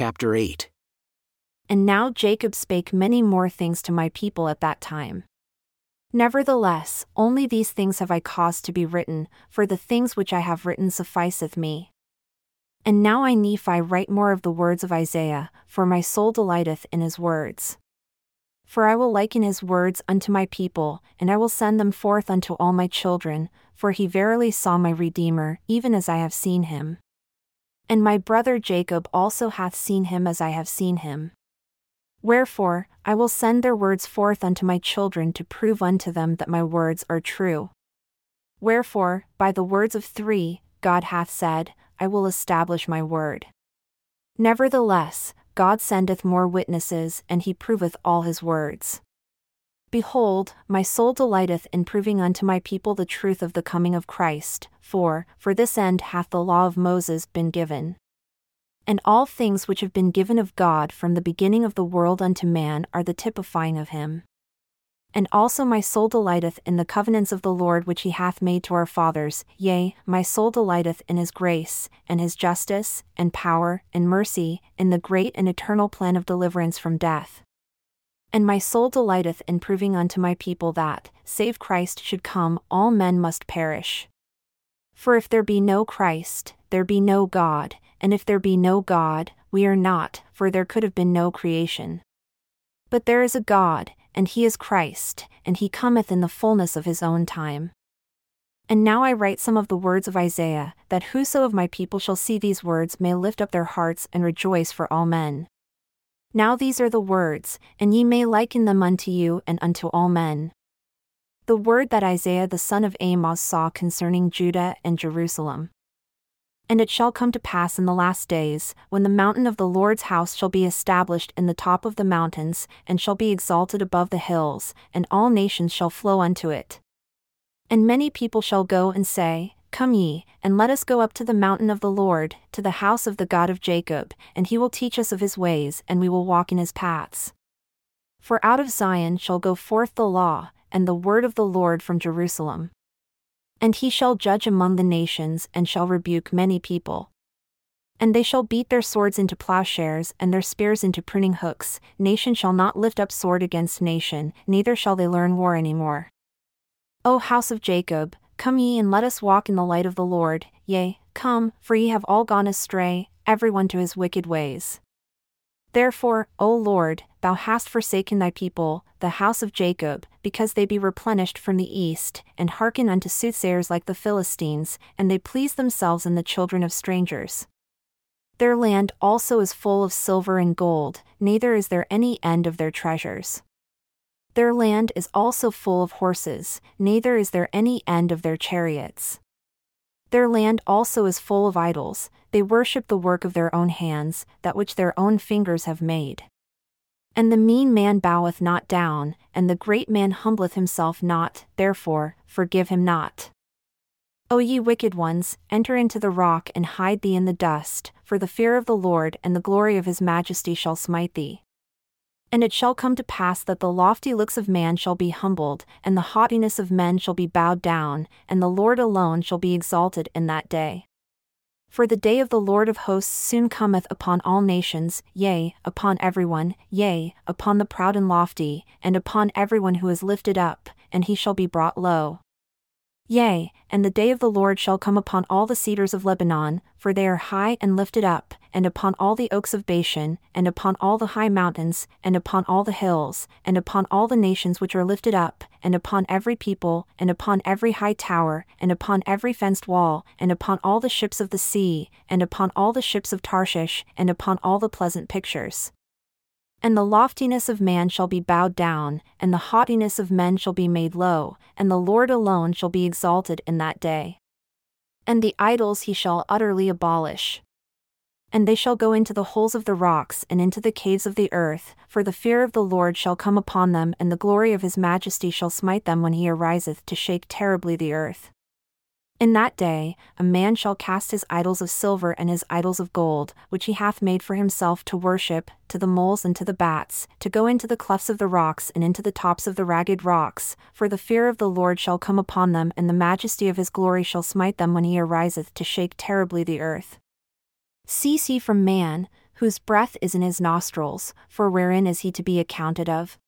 chapter 8. And now Jacob spake many more things to my people at that time. Nevertheless, only these things have I caused to be written, for the things which I have written sufficeth me. And now I Nephi write more of the words of Isaiah, for my soul delighteth in his words. For I will liken his words unto my people, and I will send them forth unto all my children, for he verily saw my Redeemer, even as I have seen him. And my brother Jacob also hath seen him as I have seen him. Wherefore, I will send their words forth unto my children to prove unto them that my words are true. Wherefore, by the words of three, God hath said, I will establish my word. Nevertheless, God sendeth more witnesses, and he proveth all his words. Behold, my soul delighteth in proving unto my people the truth of the coming of Christ, for, for this end hath the law of Moses been given. And all things which have been given of God from the beginning of the world unto man are the typifying of him. And also my soul delighteth in the covenants of the Lord which he hath made to our fathers, yea, my soul delighteth in his grace, and his justice, and power, and mercy, in the great and eternal plan of deliverance from death. And my soul delighteth in proving unto my people that, save Christ should come, all men must perish. For if there be no Christ, there be no God, and if there be no God, we are not, for there could have been no creation. But there is a God, and he is Christ, and he cometh in the fullness of his own time. And now I write some of the words of Isaiah, that whoso of my people shall see these words may lift up their hearts and rejoice for all men. Now these are the words, and ye may liken them unto you and unto all men. The word that Isaiah the son of Amos saw concerning Judah and Jerusalem. And it shall come to pass in the last days, when the mountain of the Lord's house shall be established in the top of the mountains, and shall be exalted above the hills, and all nations shall flow unto it. And many people shall go and say, Come ye, and let us go up to the mountain of the Lord, to the house of the God of Jacob, and he will teach us of his ways, and we will walk in his paths. For out of Zion shall go forth the law, and the word of the Lord from Jerusalem. And he shall judge among the nations, and shall rebuke many people. And they shall beat their swords into plowshares, and their spears into pruning hooks. Nation shall not lift up sword against nation, neither shall they learn war any more. O house of Jacob, come ye and let us walk in the light of the Lord, yea, come, for ye have all gone astray, every one to his wicked ways. Therefore, O Lord, thou hast forsaken thy people, the house of Jacob, because they be replenished from the east, and hearken unto soothsayers like the Philistines, and they please themselves in the children of strangers. Their land also is full of silver and gold, neither is there any end of their treasures. Their land is also full of horses, neither is there any end of their chariots. Their land also is full of idols, they worship the work of their own hands, that which their own fingers have made. And the mean man boweth not down, and the great man humbleth himself not, therefore, forgive him not. O ye wicked ones, enter into the rock and hide thee in the dust, for the fear of the Lord and the glory of his majesty shall smite thee. And it shall come to pass that the lofty looks of man shall be humbled, and the haughtiness of men shall be bowed down, and the Lord alone shall be exalted in that day. For the day of the Lord of hosts soon cometh upon all nations, yea, upon everyone, yea, upon the proud and lofty, and upon everyone who is lifted up, and he shall be brought low. Yea, and the day of the Lord shall come upon all the cedars of Lebanon, for they are high and lifted up, and upon all the oaks of Bashan, and upon all the high mountains, and upon all the hills, and upon all the nations which are lifted up, and upon every people, and upon every high tower, and upon every fenced wall, and upon all the ships of the sea, and upon all the ships of Tarshish, and upon all the pleasant pictures. And the loftiness of man shall be bowed down, and the haughtiness of men shall be made low, and the Lord alone shall be exalted in that day. And the idols he shall utterly abolish. And they shall go into the holes of the rocks and into the caves of the earth, for the fear of the Lord shall come upon them, and the glory of his majesty shall smite them when he ariseth to shake terribly the earth. In that day, a man shall cast his idols of silver and his idols of gold, which he hath made for himself to worship, to the moles and to the bats, to go into the clefts of the rocks and into the tops of the ragged rocks, for the fear of the Lord shall come upon them, and the majesty of his glory shall smite them when he ariseth to shake terribly the earth. Cease ye from man, whose breath is in his nostrils, for wherein is he to be accounted of?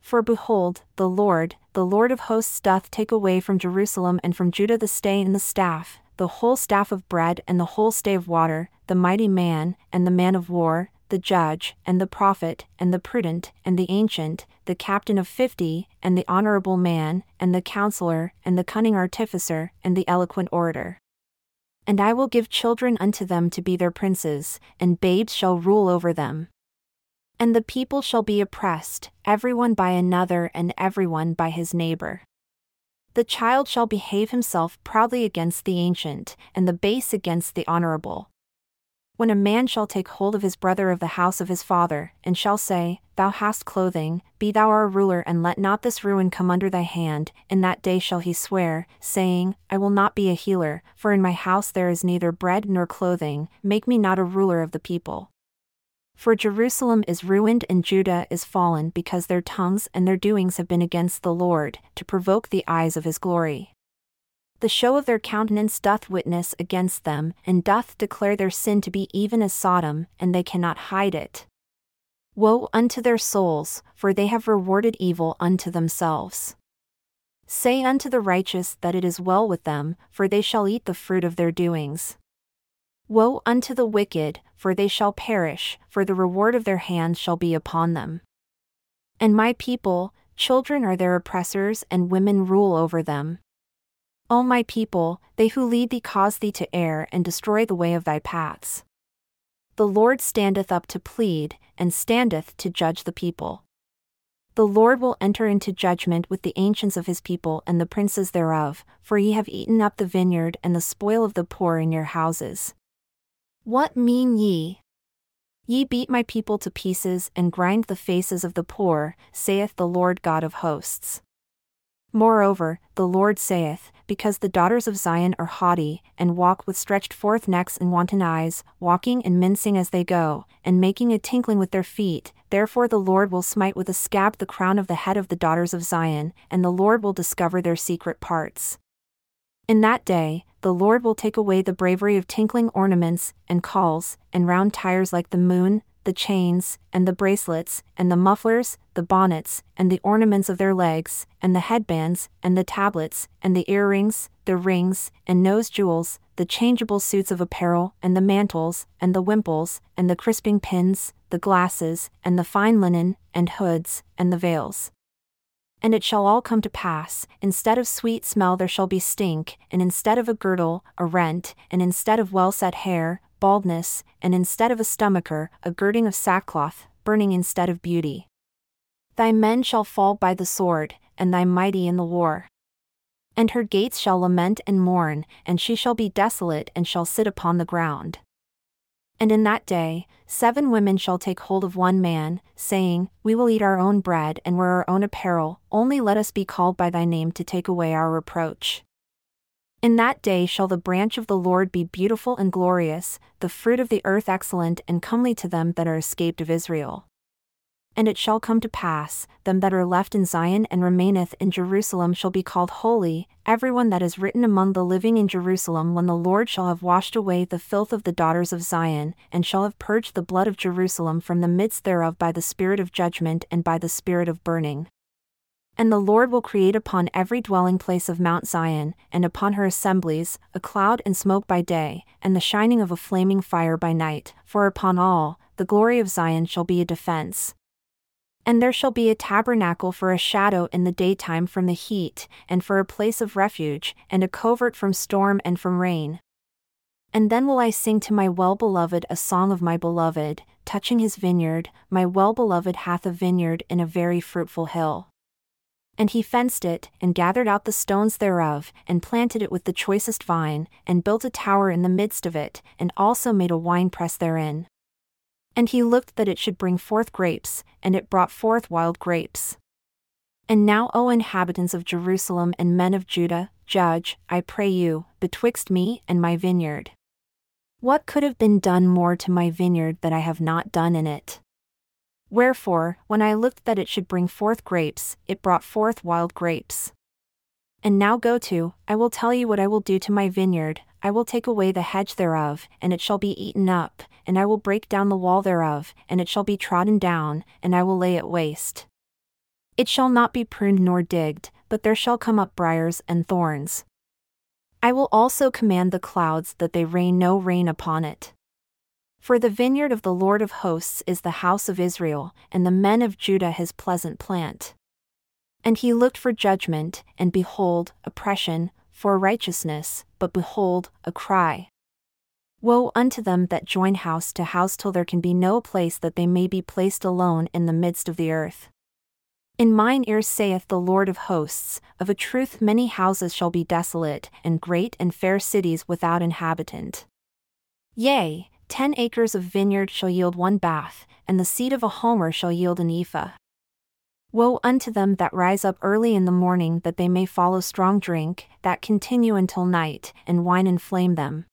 For behold, the Lord, the Lord of hosts doth take away from Jerusalem and from Judah the stay and the staff, the whole staff of bread and the whole stay of water, the mighty man, and the man of war, the judge, and the prophet, and the prudent, and the ancient, the captain of fifty, and the honorable man, and the counselor, and the cunning artificer, and the eloquent orator. And I will give children unto them to be their princes, and babes shall rule over them. And the people shall be oppressed, every one by another, and every one by his neighbor. The child shall behave himself proudly against the ancient, and the base against the honorable. When a man shall take hold of his brother of the house of his father, and shall say, Thou hast clothing, be thou our ruler, and let not this ruin come under thy hand, in that day shall he swear, saying, I will not be a healer, for in my house there is neither bread nor clothing, make me not a ruler of the people. For Jerusalem is ruined and Judah is fallen because their tongues and their doings have been against the Lord, to provoke the eyes of his glory the show of their countenance doth witness against them, and doth declare their sin to be even as Sodom, and they cannot hide it. Woe unto their souls, for they have rewarded evil unto themselves. Say unto the righteous that it is well with them, for they shall eat the fruit of their doings. Woe unto the wicked, for they shall perish, for the reward of their hands shall be upon them. And my people, children are their oppressors, and women rule over them. O my people, they who lead thee cause thee to err and destroy the way of thy paths. The Lord standeth up to plead, and standeth to judge the people. The Lord will enter into judgment with the ancients of his people and the princes thereof, for ye have eaten up the vineyard and the spoil of the poor in your houses. What mean ye? Ye beat my people to pieces and grind the faces of the poor, saith the Lord God of hosts. Moreover, the Lord saith, Because the daughters of Zion are haughty, and walk with stretched forth necks and wanton eyes, walking and mincing as they go, and making a tinkling with their feet, therefore the Lord will smite with a scab the crown of the head of the daughters of Zion, and the Lord will discover their secret parts. In that day, the Lord will take away the bravery of tinkling ornaments, and cauls, and round tires like the moon, the chains, and the bracelets, and the mufflers, the bonnets, and the ornaments of their legs, and the headbands, and the tablets, and the earrings, the rings, and nose jewels, the changeable suits of apparel, and the mantles, and the wimples, and the crisping pins, the glasses, and the fine linen, and hoods, and the veils. And it shall all come to pass, instead of sweet smell there shall be stink, and instead of a girdle, a rent, and instead of well set hair, baldness, and instead of a stomacher, a girding of sackcloth, burning instead of beauty. Thy men shall fall by the sword, and thy mighty in the war. And her gates shall lament and mourn, and she shall be desolate and shall sit upon the ground. And in that day, seven women shall take hold of one man, saying, We will eat our own bread and wear our own apparel, only let us be called by thy name to take away our reproach. In that day shall the branch of the Lord be beautiful and glorious, the fruit of the earth excellent and comely to them that are escaped of Israel. And it shall come to pass, them that are left in Zion and remaineth in Jerusalem shall be called holy, every one that is written among the living in Jerusalem when the Lord shall have washed away the filth of the daughters of Zion, and shall have purged the blood of Jerusalem from the midst thereof by the spirit of judgment and by the spirit of burning. And the Lord will create upon every dwelling place of Mount Zion, and upon her assemblies, a cloud and smoke by day, and the shining of a flaming fire by night, for upon all, the glory of Zion shall be a defense. And there shall be a tabernacle for a shadow in the daytime from the heat, and for a place of refuge, and a covert from storm and from rain. And then will I sing to my well beloved a song of my beloved, touching his vineyard, my well beloved hath a vineyard in a very fruitful hill. And he fenced it, and gathered out the stones thereof, and planted it with the choicest vine, and built a tower in the midst of it, and also made a winepress therein. And he looked that it should bring forth grapes, and it brought forth wild grapes. And now, O inhabitants of Jerusalem and men of Judah, judge, I pray you, betwixt me and my vineyard. What could have been done more to my vineyard that I have not done in it? Wherefore, when I looked that it should bring forth grapes, it brought forth wild grapes. And now go to, I will tell you what I will do to my vineyard, I will take away the hedge thereof, and it shall be eaten up, and I will break down the wall thereof, and it shall be trodden down, and I will lay it waste. It shall not be pruned nor digged, but there shall come up briers and thorns. I will also command the clouds that they rain no rain upon it. For the vineyard of the Lord of hosts is the house of Israel, and the men of Judah his pleasant plant. And he looked for judgment, and behold, oppression, for righteousness, but behold, a cry. Woe unto them that join house to house till there can be no place that they may be placed alone in the midst of the earth. In mine ears saith the Lord of hosts, Of a truth many houses shall be desolate, and great and fair cities without inhabitant. Yea, ten acres of vineyard shall yield one bath, and the seed of a homer shall yield an ephah. Woe unto them that rise up early in the morning that they may follow strong drink, that continue until night, and wine inflame them.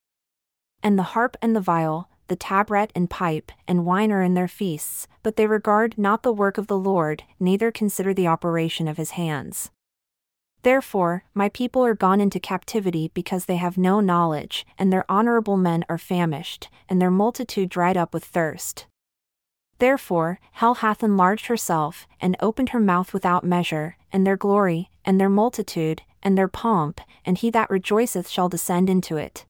And the harp and the viol, the tabret and pipe, and wine are in their feasts, but they regard not the work of the Lord, neither consider the operation of his hands. Therefore, my people are gone into captivity because they have no knowledge, and their honorable men are famished, and their multitude dried up with thirst. Therefore, hell hath enlarged herself, and opened her mouth without measure, and their glory, and their multitude, and their pomp, and he that rejoiceth shall descend into it.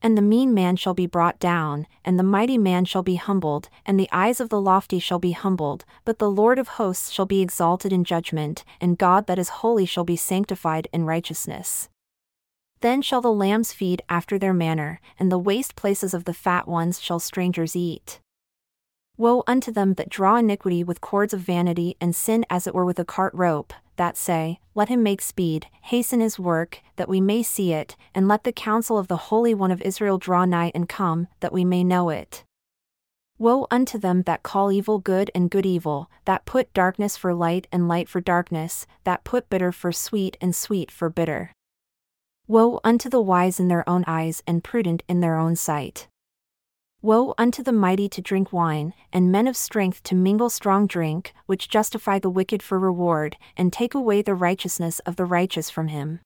And the mean man shall be brought down, and the mighty man shall be humbled, and the eyes of the lofty shall be humbled, but the Lord of hosts shall be exalted in judgment, and God that is holy shall be sanctified in righteousness. Then shall the lambs feed after their manner, and the waste places of the fat ones shall strangers eat. Woe unto them that draw iniquity with cords of vanity and sin as it were with a cart rope, that say, Let him make speed, hasten his work, that we may see it, and let the counsel of the Holy One of Israel draw nigh and come, that we may know it. Woe unto them that call evil good and good evil, that put darkness for light and light for darkness, that put bitter for sweet and sweet for bitter. Woe unto the wise in their own eyes and prudent in their own sight. Woe unto the mighty to drink wine, and men of strength to mingle strong drink, which justify the wicked for reward, and take away the righteousness of the righteous from him.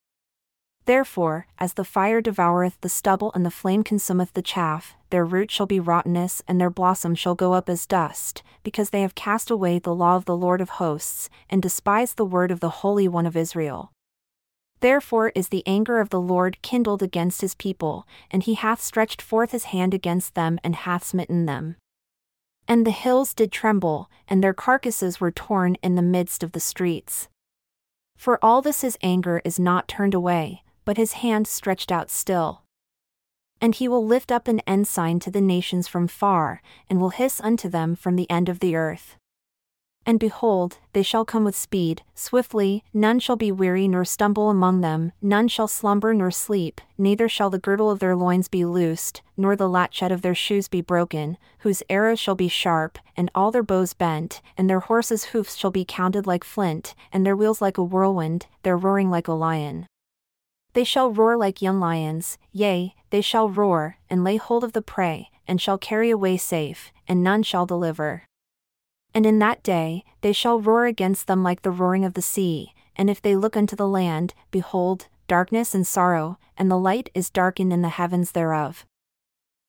Therefore, as the fire devoureth the stubble and the flame consumeth the chaff, their root shall be rottenness and their blossom shall go up as dust, because they have cast away the law of the Lord of hosts, and despised the word of the Holy One of Israel. Therefore is the anger of the Lord kindled against his people, and he hath stretched forth his hand against them and hath smitten them. And the hills did tremble, and their carcasses were torn in the midst of the streets. For all this his anger is not turned away, but his hand stretched out still. And he will lift up an ensign to the nations from far, and will hiss unto them from the end of the earth. And behold, they shall come with speed, swiftly, none shall be weary nor stumble among them, none shall slumber nor sleep, neither shall the girdle of their loins be loosed, nor the latchet of their shoes be broken, whose arrows shall be sharp, and all their bows bent, and their horses' hoofs shall be counted like flint, and their wheels like a whirlwind, their roaring like a lion. They shall roar like young lions, yea, they shall roar, and lay hold of the prey, and shall carry away safe, and none shall deliver. And in that day, they shall roar against them like the roaring of the sea, and if they look unto the land, behold, darkness and sorrow, and the light is darkened in the heavens thereof.